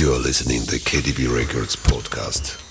You are listening to the KDB Records podcast.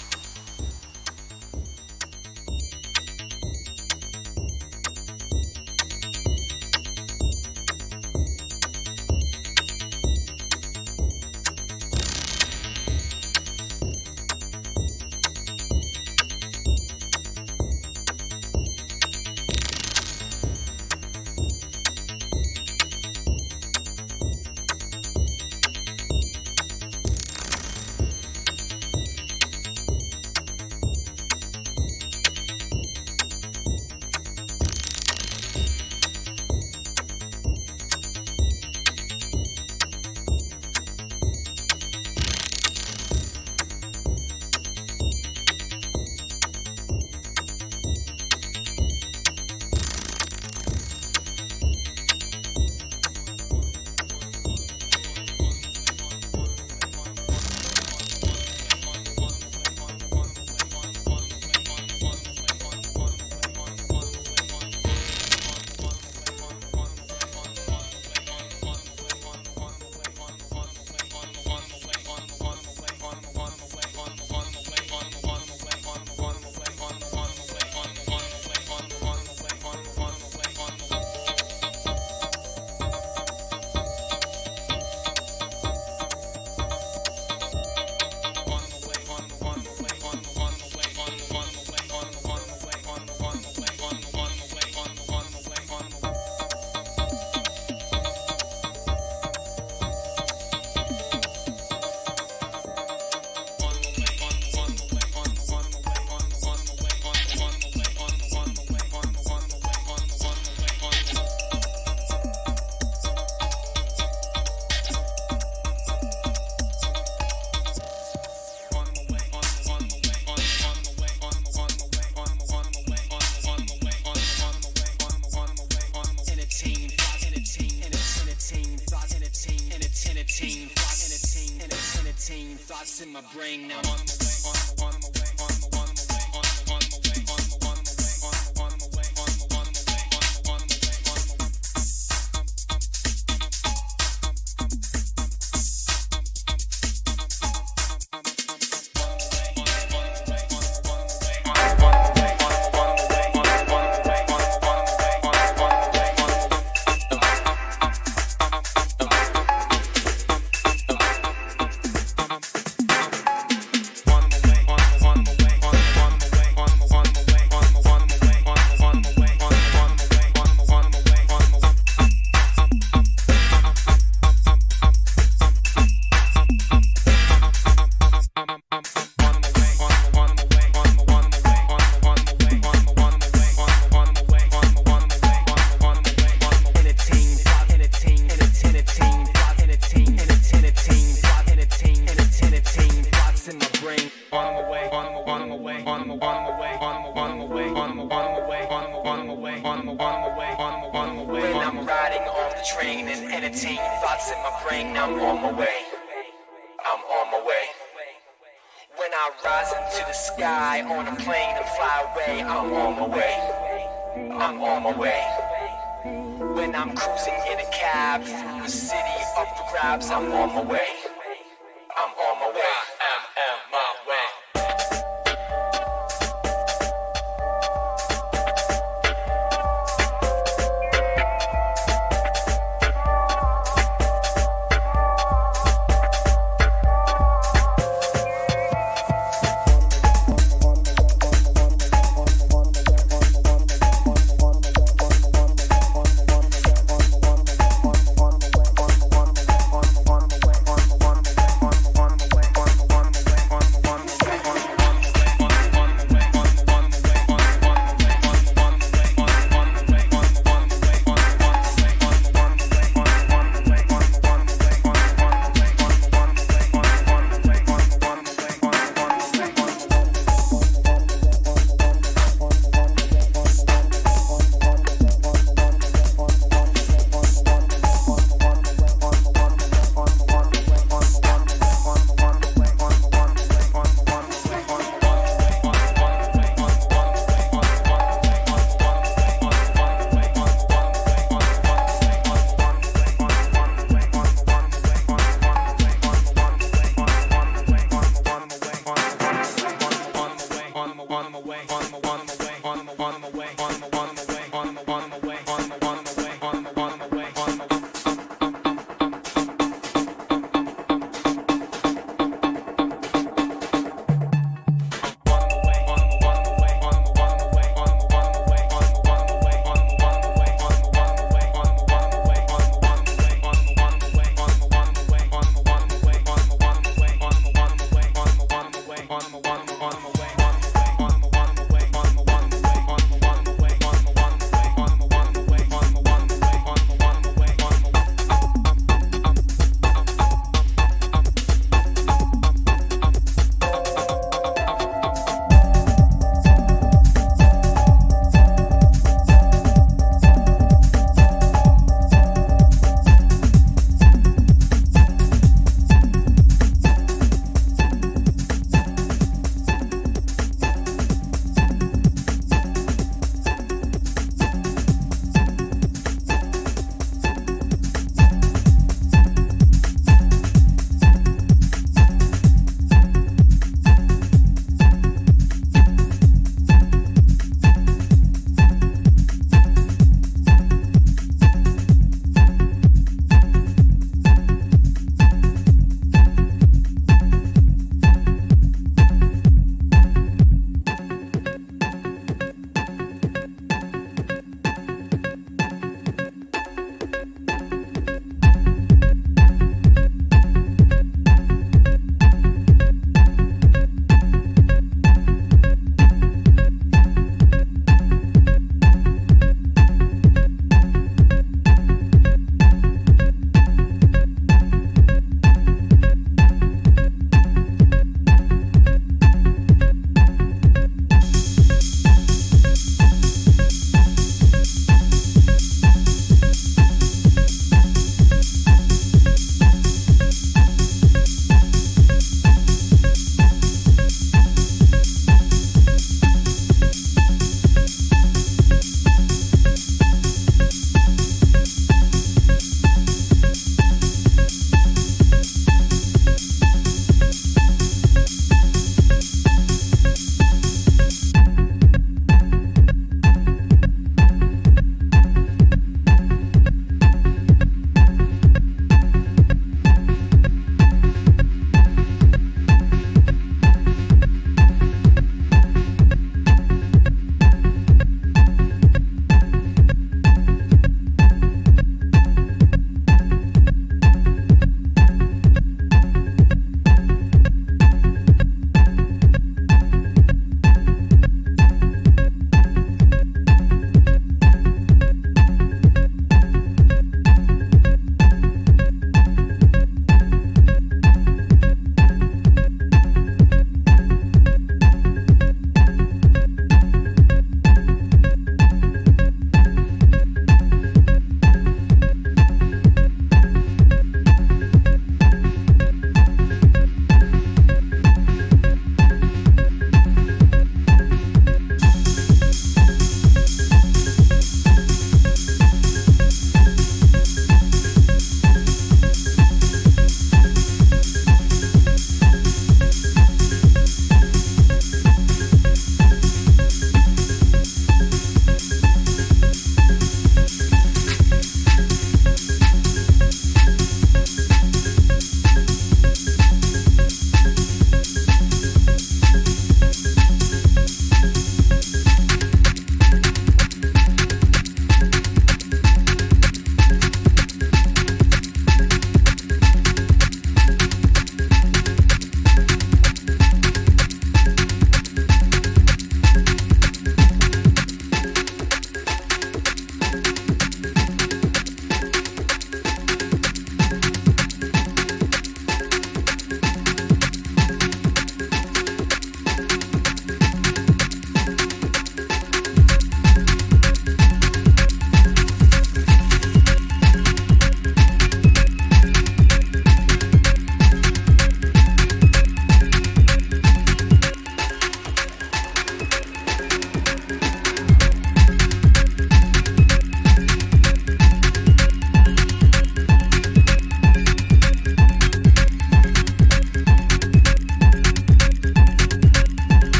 bring. Now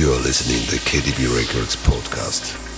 You are listening to the KDB Records podcast.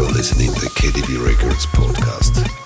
You're listening to the KDB Records podcast.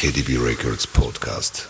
KDB Records podcast.